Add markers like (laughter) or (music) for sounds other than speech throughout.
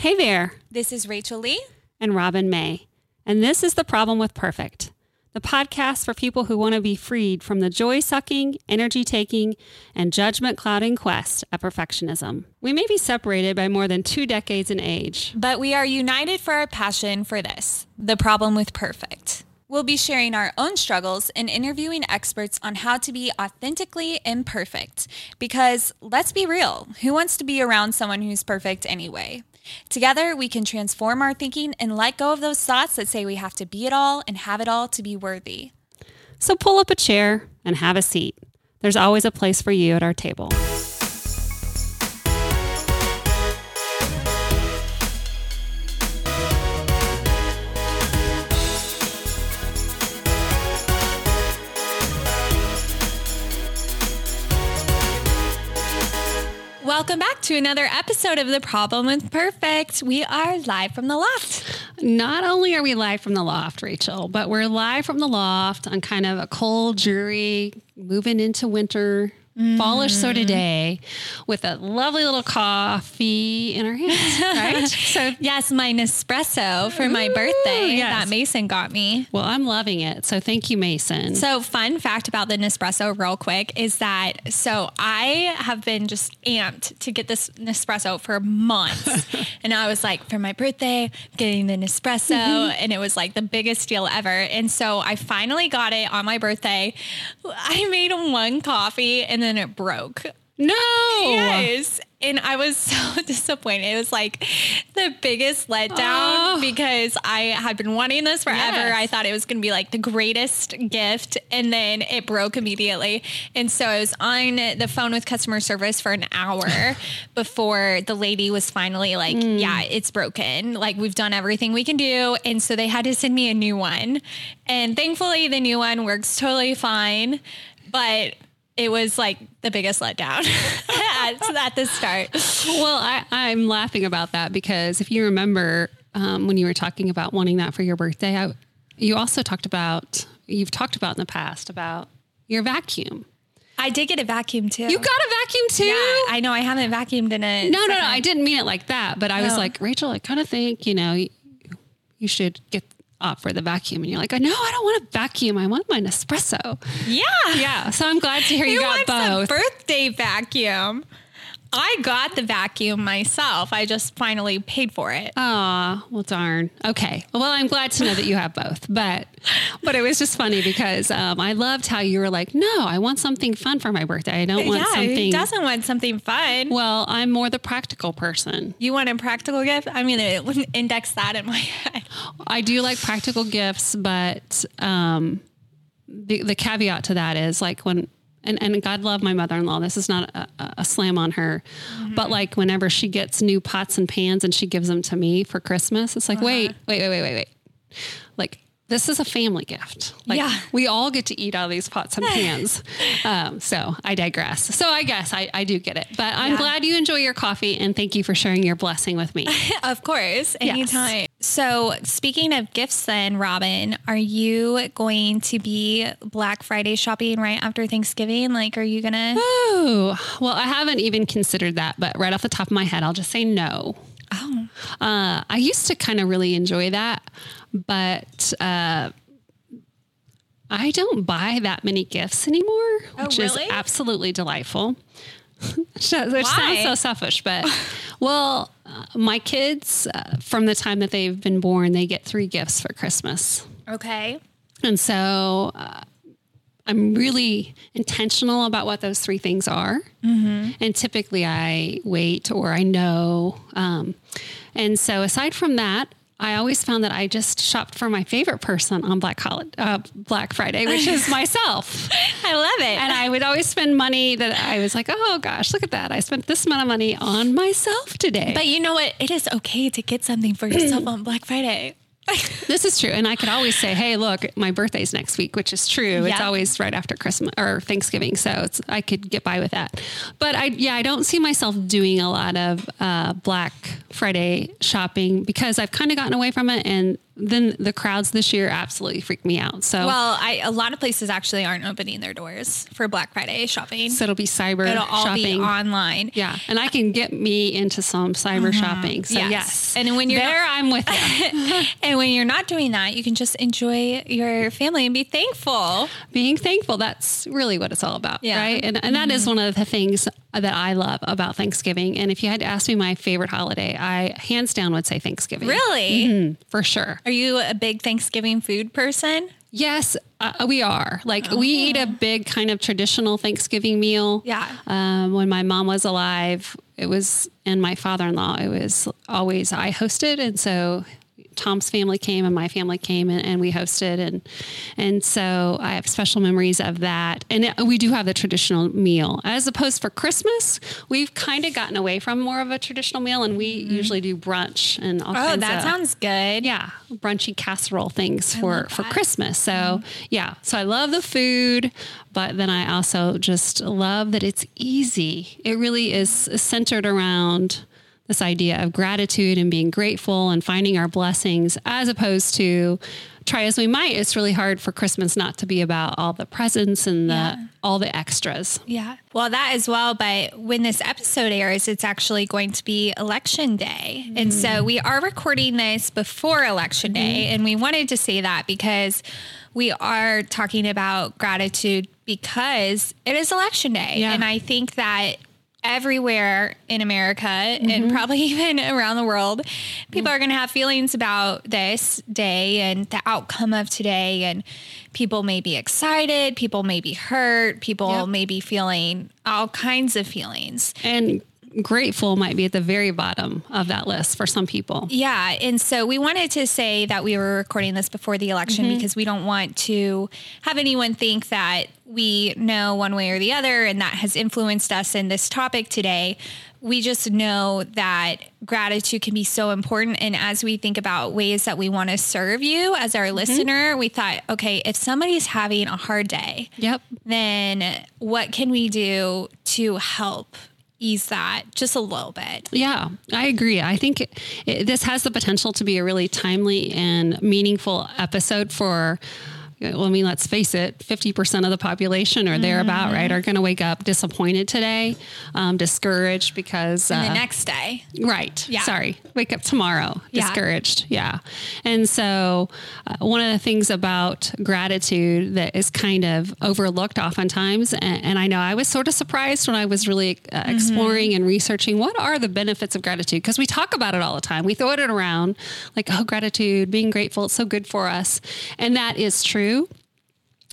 Hey there, This is Rachel Lee. and Robin May, and this is The Problem with Perfect, the podcast for people who want to be freed from the joy sucking, energy taking, and judgment clouding quest of perfectionism. We may be separated by more than two decades in age. But we are united for our passion for this the problem with perfect. We'll be sharing our own struggles and interviewing experts on how to be authentically imperfect. Because let's be real, who wants to be around someone who's perfect anyway? Together, we can transform our thinking and let go of those thoughts that say we have to be it all and have it all to be worthy. So pull up a chair and have a seat. There's always a place for you at our table. Welcome back to another episode of The Problem with Perfect. We are live from the loft. Not only are we live from the loft, Rachel, but we're live from the loft on kind of a cold, dreary, moving into winter, fallish sort of mm-hmm. day with a lovely little coffee in our hands, (laughs) right? so, Yes, my Nespresso for my birthday yes. that Mason got me. well, I'm loving it. So, thank you, Mason. So, fun fact about the Nespresso, real quick, is that so I have been just amped to get this Nespresso for months. (laughs) and I was like, for my birthday, getting the Nespresso. Mm-hmm. And it was like the biggest deal ever. And so I finally got it on my birthday. I made one coffee and then it broke. no. Yes. And I was (laughs) so disappointed. It was like the biggest letdown Oh. because I had been wanting this forever. Yes. I thought it was going to be like the greatest gift. And then it broke immediately. And so I was on the phone with customer service for an hour (laughs) before the lady was finally like, hmm. yeah, it's broken. Like we've done everything we can do. And so they had to send me a new one. And thankfully, the new one works totally fine. But it was like the biggest letdown (laughs) at, at the start. Well, I, I'm laughing about that because if you remember um, when you were talking about wanting that for your birthday, I, you also talked about, you've talked about in the past about your vacuum. I did get a vacuum too. You got a vacuum too? yeah, I know I haven't vacuumed in a No, no, no. I didn't mean it like that. But I was Oh. like, Rachel, I kind of think, you know, you, you should get up for the vacuum. And you're like, no, I don't want a vacuum. I want my Nespresso. Yeah. Yeah. So I'm glad to hear you Who got both. birthday vacuum? I got the vacuum myself. I just finally paid for it. Aw, well, darn. Okay. Well, I'm glad to know that you have both. But, but it was just funny because um, I loved how you were like, no, I want something fun for my birthday. I don't want yeah, something. who doesn't want something fun? well, I'm more the practical person. You want a practical gift? I'm going to index that in my (laughs) head. I do like practical gifts, but um, the, the caveat to that is like when, and, and God love my mother in law. This is not a, a slam on her, Mm-hmm. but like whenever she gets new pots and pans and she gives them to me for Christmas, it's like, Uh-huh. wait, wait, wait, wait, wait, wait. Like, this is a family gift. Like, Yeah. we all get to eat out of these pots and (laughs) pans. um, so I digress. So I guess I, I do get it, but I'm Yeah. glad you enjoy your coffee and thank you for sharing your blessing with me. (laughs) Of course, anytime. So, speaking of gifts, then, Robin, are you going to be Black Friday shopping right after Thanksgiving? Like, are you gonna? Oh, well, I haven't even considered that, but right off the top of my head, I'll just say no. Oh, Uh, I used to kind of really enjoy that, but uh, I don't buy that many gifts anymore, which is really? absolutely delightful. (laughs) which sounds Why? sounds so selfish, but well, uh, my kids, uh, from the time that they've been born, they get three gifts for Christmas. okay. And so uh, I'm really intentional about what those three things are. And typically I wait or I know. Um, and so aside from that, I always found that I just shopped for my favorite person on Black Holiday, uh, Black Friday, which is (laughs) myself. I love it. And I would always spend money that I was like, oh gosh, look at that. I spent this amount of money on myself today. but you know what? It is okay to get something for yourself (clears throat) on Black Friday. (laughs) This is true. And I could always say, hey, look, my birthday's next week, which is true. It's always right after Christmas or Thanksgiving. So it's, I could get by with that. But I, yeah, I don't see myself doing a lot of uh, Black Friday shopping because I've kind of gotten away from it. And then the crowds this year absolutely freaked me out. So, Well, I, a lot of places actually aren't opening their doors for Black Friday shopping. so it'll be cyber It'll all shopping. be online. yeah, and I can get me into some cyber mm-hmm. shopping. So Yes. yes, And when you're there, I'm with you. (laughs) And when you're not doing that, you can just enjoy your family and be thankful. Being thankful. That's really what it's all about, Yeah. right? And and that is mm-hmm. one of the things that I love about Thanksgiving. And if you had to ask me my favorite holiday, I hands down would say Thanksgiving. Really? Mhm, for sure. Are you a big Thanksgiving food person? Yes, uh, we are. Like we eat a big kind of traditional Thanksgiving meal. Yeah. Um, when my mom was alive, it was, and my father-in-law, it was always I hosted, and so Tom's family came and my family came and, and we hosted and and so I have special memories of that. And we do have the traditional meal. As opposed for Christmas, we've kind of gotten away from more of a traditional meal and we mm-hmm. usually do brunch and all Oh, that of sounds good. yeah, brunchy casserole things for for. Christmas. So mm-hmm. yeah, so I love the food, but then I also just love that it's easy. It really is centered around this idea of gratitude and being grateful and finding our blessings, as opposed to try as we might. It's really hard for Christmas not to be about all the presents and the Yeah. all the extras. Yeah. Well, that as well. But when this episode airs, it's actually going to be election day. And so mm-hmm. we are recording this before election day. Mm-hmm. And we wanted to say that because we are talking about gratitude because it is election day. Yeah. And I think that everywhere in America and mm-hmm. probably (laughs) even around the world, people are going to have feelings about this day and the outcome of today. And people may be excited, people may be hurt, people Yep. may be feeling all kinds of feelings. And grateful might be at the very bottom of that list for some people. Yeah. And so we wanted to say that we were recording this before the election mm-hmm. because we don't want to have anyone think that we know one way or the other and that has influenced us in this topic today. We just know that gratitude can be so important. And as we think about ways that we want to serve you as our mm-hmm. listener, we thought, okay, if somebody's having a hard day, Yep. then what can we do to help ease that just a little bit? Yeah, I agree. I think it, this has the potential to be a really timely and meaningful episode for. Well, I mean, let's face it, 50% of the population or thereabout, right, are going to wake up disappointed today, um, discouraged because. And the uh, next day. Right. Yeah. Sorry. Wake up tomorrow. Yeah. Discouraged. Yeah. And so, uh, one of the things about gratitude that is kind of overlooked oftentimes, and, and I know I was sort of surprised when I was really uh, Mm-hmm. exploring and researching what are the benefits of gratitude because we talk about it all the time. We throw it around like, oh, gratitude, being grateful, it's so good for us. And that is true.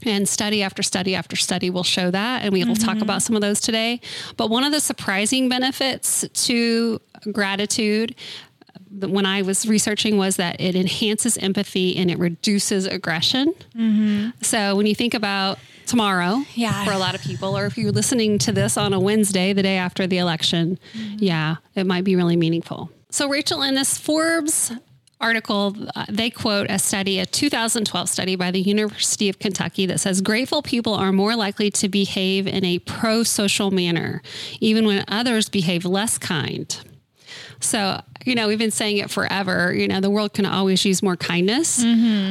And study after study after study will show that. And we will talk mm-hmm. about some of those today. But one of the surprising benefits to gratitude when I was researching was that it enhances empathy and it reduces aggression. Mm-hmm. So when you think about tomorrow Yeah. for a lot of people, or if you're listening to this on a Wednesday, the day after the election, mm-hmm. yeah, it might be really meaningful. So, Rachel, in this Forbes article, uh, they quote a study, a 2012 study by the University of Kentucky that says grateful people are more likely to behave in a pro social manner, even when others behave less kind. So, you know, we've been saying it forever. You know, the world can always use more kindness,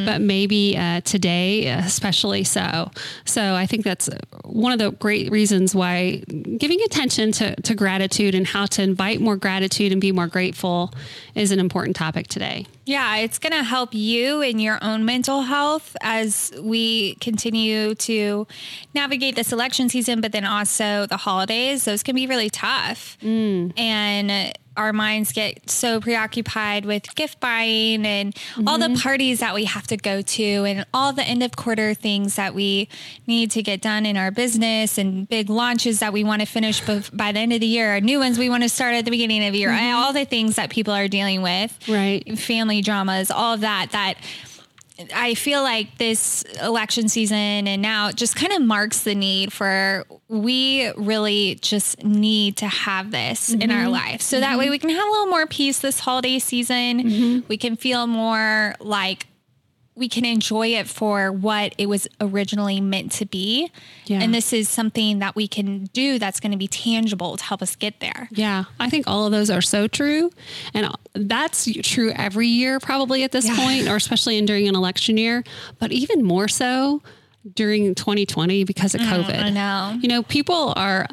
but maybe uh, today, especially so. So, I think that's one of the great reasons why giving attention to, to gratitude and how to invite more gratitude and be more grateful is an important topic today. Yeah, it's going to help you in your own mental health as we continue to navigate this election season, but then also the holidays. Those can be really tough. And our minds get so preoccupied with gift buying and all the mm-hmm. parties that we have to go to and all the end of quarter things that we need to get done in our business and big launches that we want to finish bef- by the end of the year, or new ones we want to start at the beginning of the year, and all the things that people are dealing with. Right. family dramas, all of that, that I feel like this election season and now just kind of marks the need for we really just need to have this in our mm-hmm. life. So that way mm-hmm. we can have a little more peace this holiday season. Mm-hmm. We can feel more like we can enjoy it for what it was originally meant to be. Yeah. And this is something that we can do that's going to be tangible to help us get there. Yeah, I think all of those are so true. And that's true every year, probably at this Yeah. point, or (laughs) especially in during an election year, but even more so during 2020 because of COVID. Mm, I know. You know, people are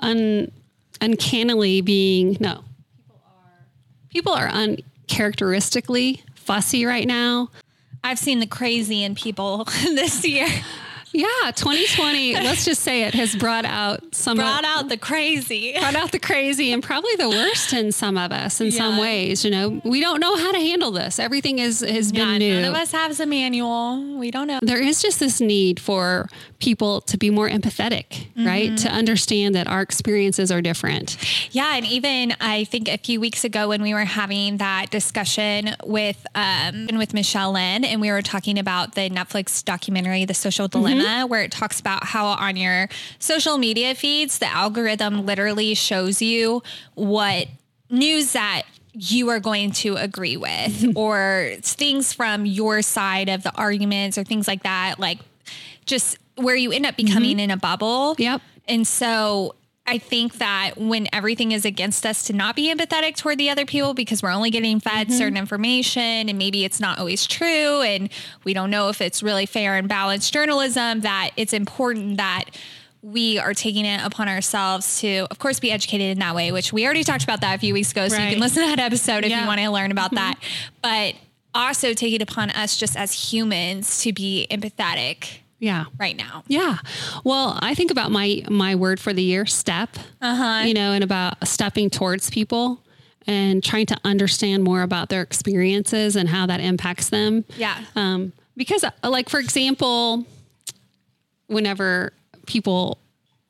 un, uncannily being, no, people are uncharacteristically fussy right now. I've seen the crazy in people (laughs) this year. Yeah, 2020, (laughs) let's just say it has brought out some Brought out the crazy. brought out the crazy and probably the worst in some of us in some ways. You know, we don't know how to handle this. Everything is has Yeah, been new. none of us has a manual. We don't know. there is just this need for people to be more empathetic, right? Mm-hmm. To understand that our experiences are different. Yeah, and even I think a few weeks ago when we were having that discussion with um with Michelle Lynn and we were talking about the Netflix documentary The Social Dilemma Mm-hmm. where it talks about how on your social media feeds the algorithm literally shows you what news that you are going to agree with mm-hmm. or things from your side of the arguments or things like that like just where you end up becoming mm-hmm. in a bubble. Yep. And so I think that when everything is against us to not be empathetic toward the other people because we're only getting fed mm-hmm. certain information and maybe it's not always true and we don't know if it's really fair and balanced journalism, that it's important that we are taking it upon ourselves to, of course, be educated in that way, which we already talked about that a few weeks ago. So you can listen to that episode if Yeah. you want to learn about mm-hmm. that. But also take it upon us just as humans to be empathetic Yeah. right now. Yeah. Well, I think about my my word for the year, step. Uh-huh. You know, and about stepping towards people and trying to understand more about their experiences and how that impacts them. Yeah. Um, because uh, like for example, whenever people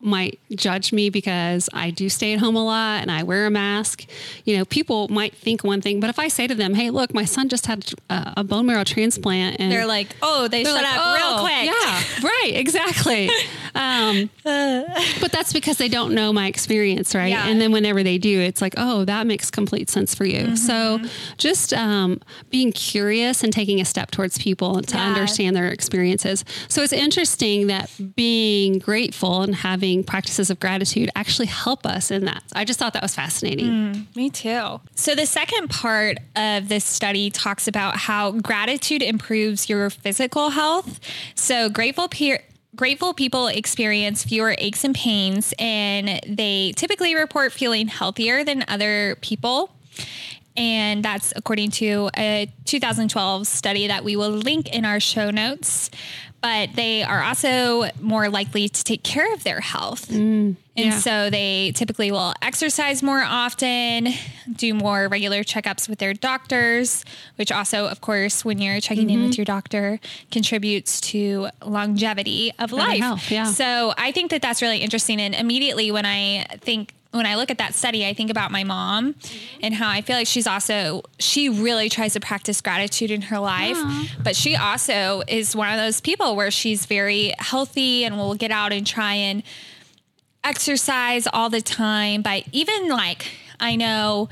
might judge me because I do stay at home a lot and I wear a mask. You know, people might think one thing, but if I say to them, "Hey, look, my son just had a, a bone marrow transplant," and They're like, oh, they shut like, up real "Oh, quick. Yeah, right, exactly. (laughs) um, (laughs) but that's because they don't know my experience, right? Yeah. And then whenever they do, it's like, oh, that makes complete sense for you. So just um, being curious and taking a step towards people to Yeah. understand their experiences. So it's interesting that being grateful and having practices of gratitude actually help us in that. I just thought that was fascinating. Me too. So, the second part of this study talks about how gratitude improves your physical health. So, grateful peer. Grateful people experience fewer aches and pains, and they typically report feeling healthier than other people. And that's according to a 2012 study that we will link in our show notes. But they are also more likely to take care of their health. Mm. And yeah. so they typically will exercise more often, do more regular checkups with their doctors, which also, of course, when you're checking in with mm-hmm. your doctor, contributes to longevity of life. health, yeah. So I think that that's really interesting. And immediately when I think, when I look at that study, I think about my mom and how I feel like she's also, she really tries to practice gratitude in her life, but she also is one of those people where she's very healthy and will get out and try and exercise all the time. But even like, I know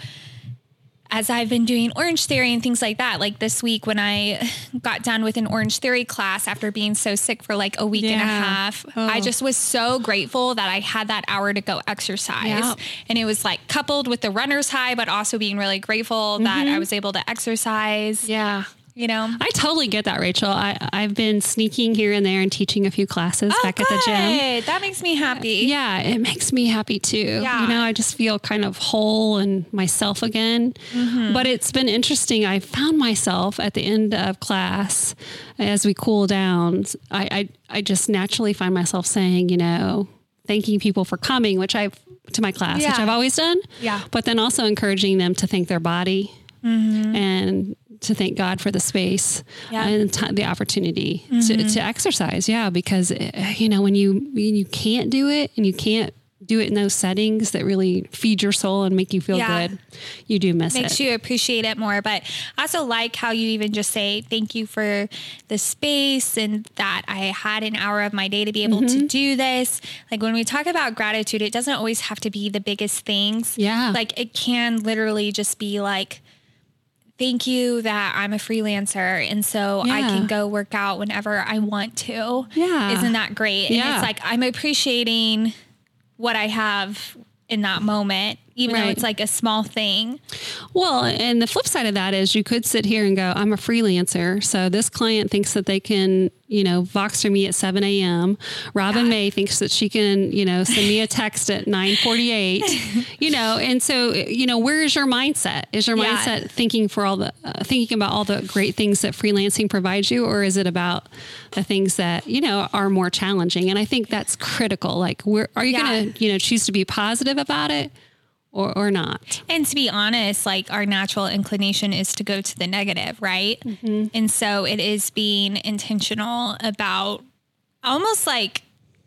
as I've been doing Orange Theory and things like that, like this week when I got done with an Orange Theory class after being so sick for like a week and a half, Oh. I just was so grateful that I had that hour to go exercise. Yeah. And it was like coupled with the runner's high, but also being really grateful that I mm-hmm. was able to exercise, Yeah. You know? I totally get that, Rachel. I, I've been sneaking here and there and teaching a few classes back at the gym. Oh. That makes me happy. Yeah, it makes me happy too. Yeah. You know, I just feel kind of whole and myself again. Mm-hmm. But it's been interesting. I found myself at the end of class as we cool down. I, I, I just naturally find myself saying, you know, thanking people for coming, which I've to my class, which I've always done. Yeah. But then also encouraging them to thank their body Mm-hmm. and to thank God for the space Yeah. and t- the opportunity to, to exercise. Yeah, because uh, you know when you when you can't do it and you can't do it in those settings that really feed your soul and make you feel Yeah. good, you do miss makes it. Makes you appreciate it more. But I also like how you even just say thank you for the space and that I had an hour of my day to be able Mm-hmm. to do this. Like when we talk about gratitude, it doesn't always have to be the biggest things. Yeah. Like it can literally just be like thank you that I'm a freelancer and so I can go work out whenever I want to. Yeah. Isn't that great? And Yeah. it's like I'm appreciating what I have in that moment, even though it's like a small thing. Well, and the flip side of that is you could sit here and go, I'm a freelancer. So this client thinks that they can, you know, Voxer me at 7 a.m. Robin May thinks that she can, you know, send me a text at 948, (laughs) you know, and so, you know, where is your mindset? Is your Yeah. mindset thinking for all the, uh, thinking about all the great things that freelancing provides you, or is it about the things that, you know, are more challenging? And I think that's critical. Like, where are you Yeah. going to, you know, choose to be positive about it or, or not? And to be honest, like our natural inclination is to go to the negative, right? Mm-hmm. And so it is being intentional about almost like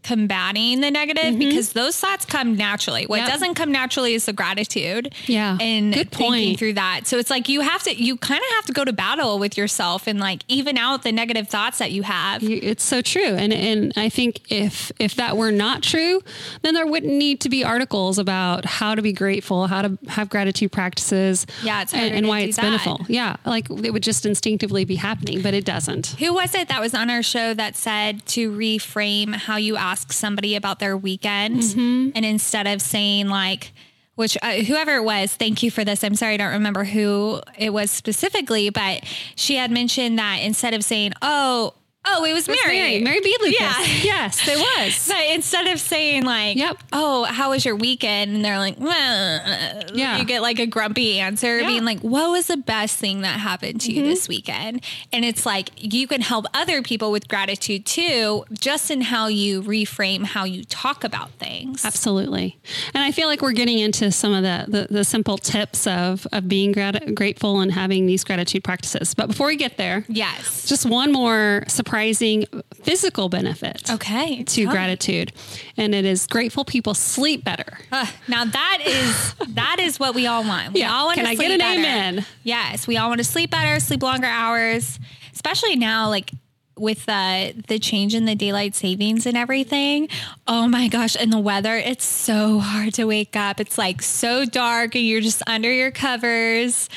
combating the negative mm-hmm. because those thoughts come naturally. What Yep. doesn't come naturally is the gratitude. Yeah. And Good thinking point. through that. So it's like you have to you kind of have to go to battle with yourself and like even out the negative thoughts that you have. It's so true, and and I think if if that were not true, then there wouldn't need to be articles about how to be grateful, how to have gratitude practices, Yeah, it's and, and why it's that. beneficial. Yeah, like it would just instinctively be happening, but it doesn't. Who was it that was on our show that said to reframe how you ask somebody about their weekend Mm-hmm. and instead of saying like which uh, whoever it was thank you for this i'm sorry i don't remember who it was specifically but she had mentioned that instead of saying oh oh it was mary Mary, Mary B. Lucas. Yeah. (laughs) Yes, it was. (laughs) but instead of saying like, Yep. oh, how was your weekend? And they're like, well, Yeah. you get like a grumpy answer Yeah. Mm-hmm. being like, what was the best thing that happened to you this weekend? And it's like, you can help other people with gratitude too, just in how you reframe how you talk about things. Absolutely. And I feel like we're getting into some of the, the, the simple tips of, of being grat- grateful and having these gratitude practices. But before we get there, Yes. just one more surprising physical benefit. Okay. to tell me. gratitude and it is grateful people sleep better Uh, now that is that is what we all want. We Yeah. all want Can to I sleep get an better. amen? Yes, we all want to sleep better, sleep longer hours, especially now like with uh, the change in the daylight savings and everything. Oh my gosh, and the weather, it's so hard to wake up. It's like so dark and you're just under your covers.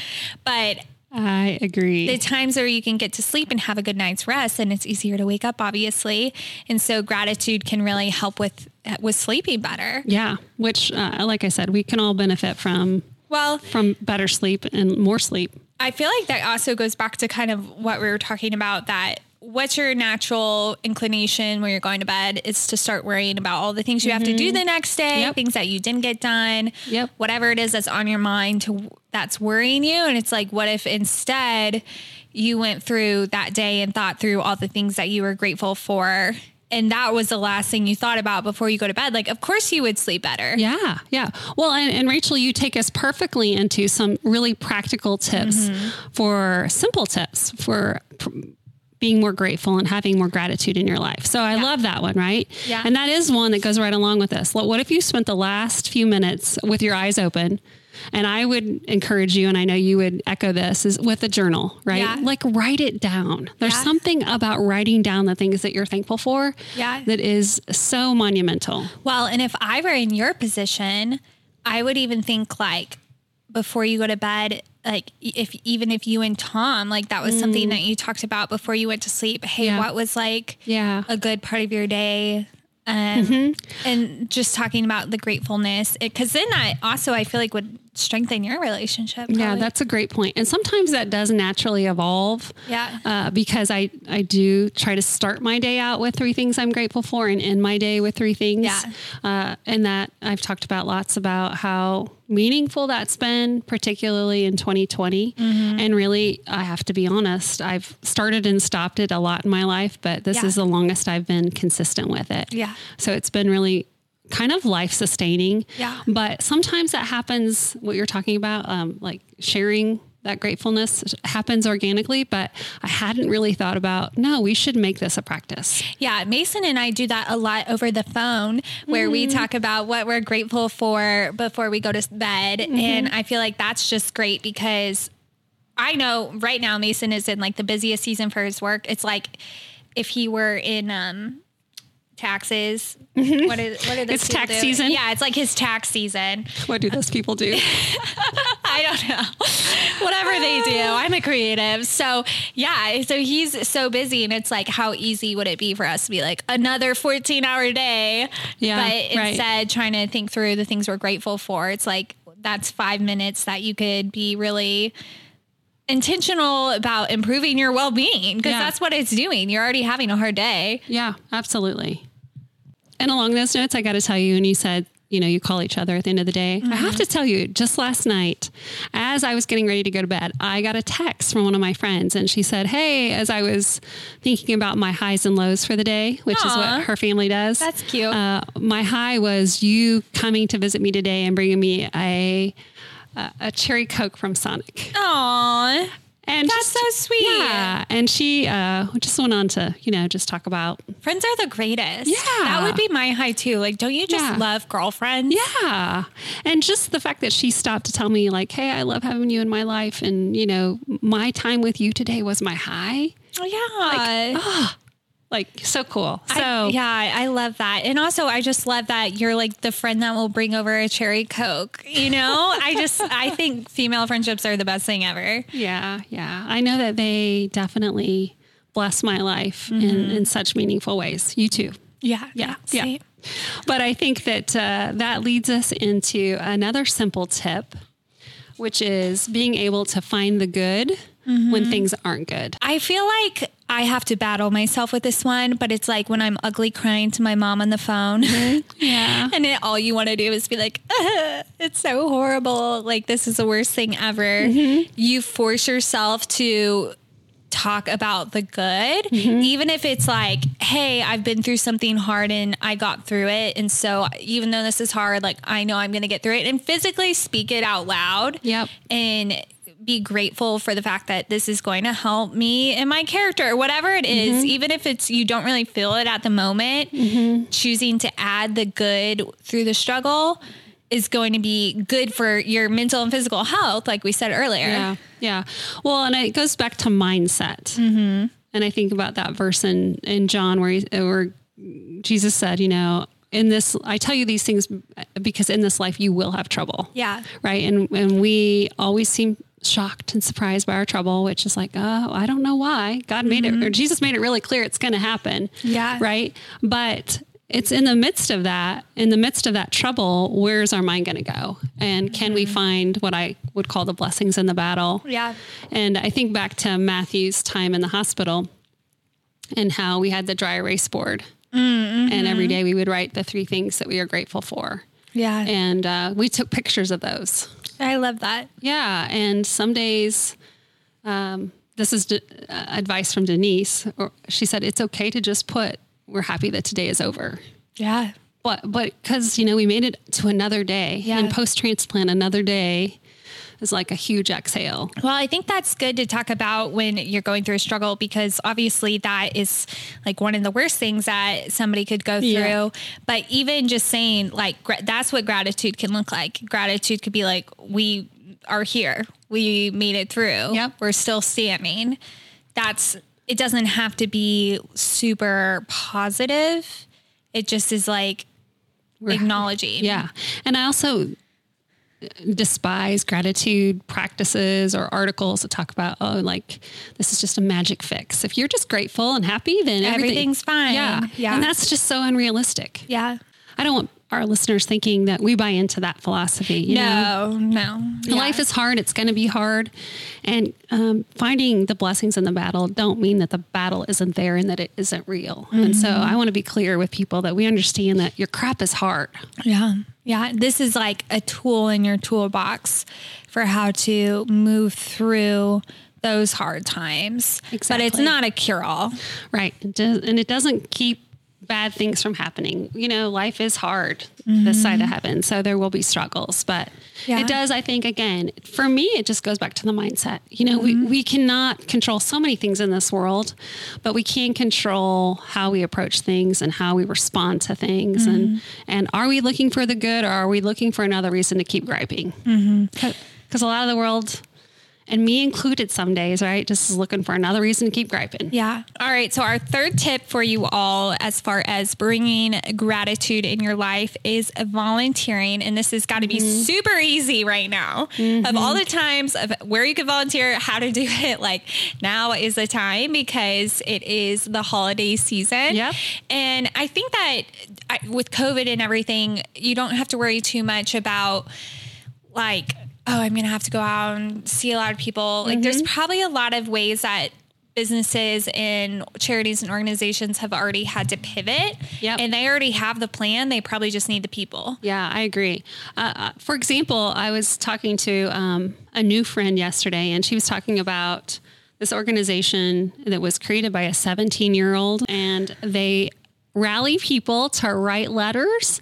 But i agree the times where you can get to sleep and have a good night's rest and it's easier to wake up obviously. And so gratitude can really help with with sleeping better. yeah which uh, like i said we can all benefit from Well, from better sleep and more sleep I feel like that also goes back to kind of what we were talking about that what's your natural inclination when you're going to bed is to start worrying about all the things you have to do the next day, Mm-hmm. Yep. things that you didn't get done, Yep. whatever it is that's on your mind to that's worrying you and it's like what if instead you went through that day and thought through all the things that you were grateful for and that was the last thing you thought about before you go to bed like of course you would sleep better. yeah yeah well and, and rachel you take us perfectly into some really practical tips Mm-hmm. for simple tips for pr- being more grateful and having more gratitude in your life. So I love that one, right? Yeah. And that is one that goes right along with this. What if you spent the last few minutes with your eyes open? And I would encourage you, and I know you would echo this, is with a journal, right? Yeah. Like write it down. There's Yeah. something about writing down the things that you're thankful for Yeah. that is so monumental. Well, and if I were in your position, I would even think like before you go to bed, like if even if you and Tom, like that was something that you talked about before you went to sleep. Hey, Mm. Yeah. what was like Yeah. a good part of your day? Um, Mm-hmm. and just talking about the gratefulness, because then I also I feel like would strengthen your relationship. Yeah, that's a great point. And sometimes that does naturally evolve. Yeah. Uh, because I, I do try to start my day out with three things I'm grateful for and end my day with three things. Yeah. Uh, and that I've talked about lots about how meaningful that's been, particularly in 2020. Mm-hmm. And really, I have to be honest, I've started and stopped it a lot in my life, but this Yeah. is the longest I've been consistent with it. Yeah. So it's been really kind of life sustaining. Yeah. But sometimes that happens, what you're talking about, um, like sharing that gratefulness happens organically, but I hadn't really thought about, no, we should make this a practice. Yeah, Mason and I do that a lot over the phone where we talk about what we're grateful for before we go to bed. And I feel like that's just great because I know right now Mason is in like the busiest season for his work. It's like if he were in um taxes. Mm-hmm. What is what are those It's tax do? season? Yeah, it's like his tax season. What do those people do? (laughs) I don't know. (laughs) Whatever they do. Ah. I'm a creative. So, yeah. So he's so busy. And it's like, how easy would it be for us to be like another 14 hour day? Yeah, But right. instead, trying to think through the things we're grateful for, it's like, that's five minutes that you could be really intentional about improving your well being because Yeah. that's what it's doing. You're already having a hard day. Yeah, absolutely. And along those notes, I got to tell you, and you said, you know, you call each other at the end of the day. I have to tell you, just last night, as I was getting ready to go to bed, I got a text from one of my friends, and she said, Hey, as I was thinking about my highs and lows for the day, which is what her family does. That's cute. Uh, my high was you coming to visit me today and bringing me a, a, a cherry Coke from Sonic. Aww. That's just- so sweet. Yeah. And she uh, just went on to, you know, just talk about Friends are the greatest. Yeah. That would be my high too. Like, don't you just Yeah. love girlfriends? Yeah. And just the fact that she stopped to tell me, like, hey, I love having you in my life. And, you know, my time with you today was my high. Oh, yeah. Like, so cool. So, I, yeah, I love that. And also, I just love that you're like the friend that will bring over a cherry Coke. You know, I just, I think female friendships are the best thing ever. yeah, yeah. I know that they definitely bless my life in, in such meaningful ways. You too. Yeah. Yeah. Yeah. Yeah. But I think that uh, that leads us into another simple tip, which is being able to find the good when things aren't good. I feel like I have to battle myself with this one, but it's like when I'm ugly crying to my mom on the phone. Mm-hmm. (laughs) Yeah. And it, all you want to do is be like, "Ugh, it's so horrible. Like, this is the worst thing ever. Mm-hmm. You force yourself to talk about the good, mm-hmm. even if it's like, hey, I've been through something hard and I got through it. And so, even though this is hard, like, I know I'm going to get through it and physically speak it out loud. Yep. And be grateful for the fact that this is going to help me in my character or whatever it is, even if it's you don't really feel it at the moment choosing to add the good through the struggle is going to be good for your mental and physical health like we said earlier Yeah. Yeah. Well, and it goes back to mindset. Mm-hmm. And I think about that verse in, in John where, he, where Jesus said, you know, in this, I tell you these things because in this life you will have trouble. Yeah. Right. And, and we always seem shocked and surprised by our trouble, which is like, oh, I don't know why. God made it, or mm-hmm. Jesus made it really clear it's going to happen. Yeah. Right. But it's in the midst of that, in the midst of that trouble, where's our mind going to go? And can we mm-hmm. find what I would call the blessings in the battle? Yeah. And I think back to Matthew's time in the hospital and how we had the dry erase board. Mm-hmm. And every day we would write the three things that we are grateful for. yeah And uh, we took pictures of those. I love that Yeah. And some days, um, this is uh, advice from Denise. Or she said, it's okay to just put, we're happy that today is over. yeah But, but because, you know, we made it to another day Yeah. and post transplant, another day is like a huge exhale. Well, I think that's good to talk about when you're going through a struggle because obviously that is like one of the worst things that somebody could go through. Yeah. But even just saying like that's what gratitude can look like. Gratitude could be like we are here. We made it through. Yep. We're still standing. That's it doesn't have to be super positive. It just is like acknowledging. Yeah. And I also despise gratitude practices or articles that talk about, oh, like this is just a magic fix. If you're just grateful and happy, then everything- Everything's fine. Yeah. Yeah. And that's just so unrealistic. Yeah. I don't want our listeners thinking that we buy into that philosophy. You know? No, no. Yeah. Life is hard. It's going to be hard. And um, finding the blessings in the battle don't mean that the battle isn't there and that it isn't real. And so Mm-hmm. I want to be clear with people that we understand that your crap is hard. Yeah. Yeah. This is like a tool in your toolbox for how to move through those hard times. Exactly. But it's not a cure all. Right. And it doesn't keep bad things from happening. You know, life is hard this mm-hmm. side of heaven. So there will be struggles, but Yeah. it does, I think, again, for me, it just goes back to the mindset. You know, we, mm-hmm. we cannot control so many things in this world, but we can control how we approach things and how we respond to things. And, mm-hmm. and are we looking for the good or are we looking for another reason to keep griping? Because a lot of the world, and me included some days, right? Just looking for another reason to keep griping. Yeah. All right. So, our third tip for you all, as far as bringing gratitude in your life, is volunteering. And this has got to be mm-hmm. super easy right now. Mm-hmm. Of all the times of where you can volunteer, how to do it, like now is the time because it is the holiday season. Yep. And I think that I, with COVID and everything, you don't have to worry too much about like oh, I'm going to have to go out and see a lot of people. Like, mm-hmm. there's probably a lot of ways that businesses and charities and organizations have already had to pivot yep. and they already have the plan they probably just need the people yeah i agree uh, uh, for example i was talking to um, a new friend yesterday and she was talking about this organization that was created by a 17 year old and they rally people to write letters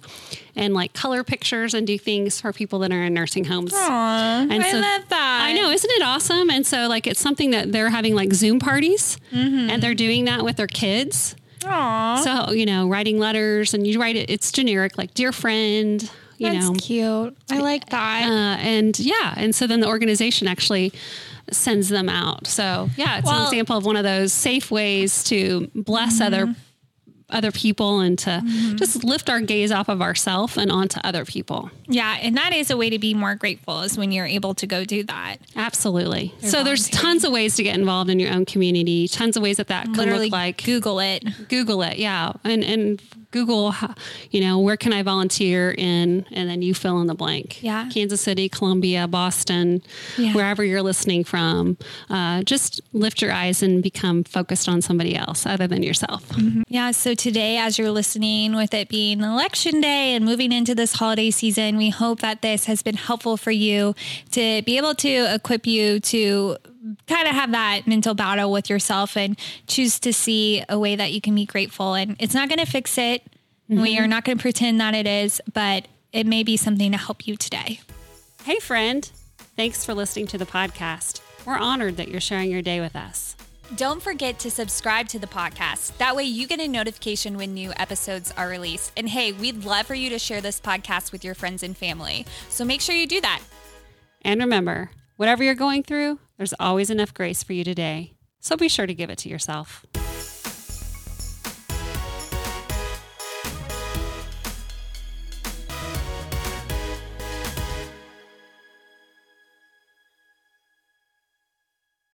and like color pictures and do things for people that are in nursing homes. Aww, and I love that. I know, isn't it awesome? And so like it's something that they're having like Zoom parties mm-hmm. and they're doing that with their kids. Aww. So, you know, writing letters and you write it, it's generic, like dear friend, you That's know. cute. I like that. Uh, and yeah. And so then the organization actually sends them out. So yeah, it's well, an example of one of those safe ways to bless mm-hmm. other other people and to mm-hmm. just lift our gaze off of ourselves and onto other people. Yeah, and that is a way to be more grateful is when you're able to go do that. Absolutely. so there's tons of ways to get involved in your own community. Tons of ways that that Literally can look like. Google it. Google it. Yeah, and and Google, you know, where can I volunteer in, and then you fill in the blank. Yeah. Kansas City, Columbia, Boston, yeah. wherever you're listening from. Uh, just lift your eyes and become focused on somebody else other than yourself. Mm-hmm. Yeah. So today, as you're listening, with it being election day and moving into this holiday season, we hope that this has been helpful for you to be able to equip you to kind of have that mental battle with yourself and choose to see a way that you can be grateful. And it's not going to fix it. Mm-hmm. We are not going to pretend that it is, but it may be something to help you today. Hey, friend. Thanks for listening to the podcast. We're honored that you're sharing your day with us. Don't forget to subscribe to the podcast. That way, you get a notification when new episodes are released. And hey, we'd love for you to share this podcast with your friends and family. So make sure you do that. And remember, whatever you're going through, there's always enough grace for you today. So be sure to give it to yourself.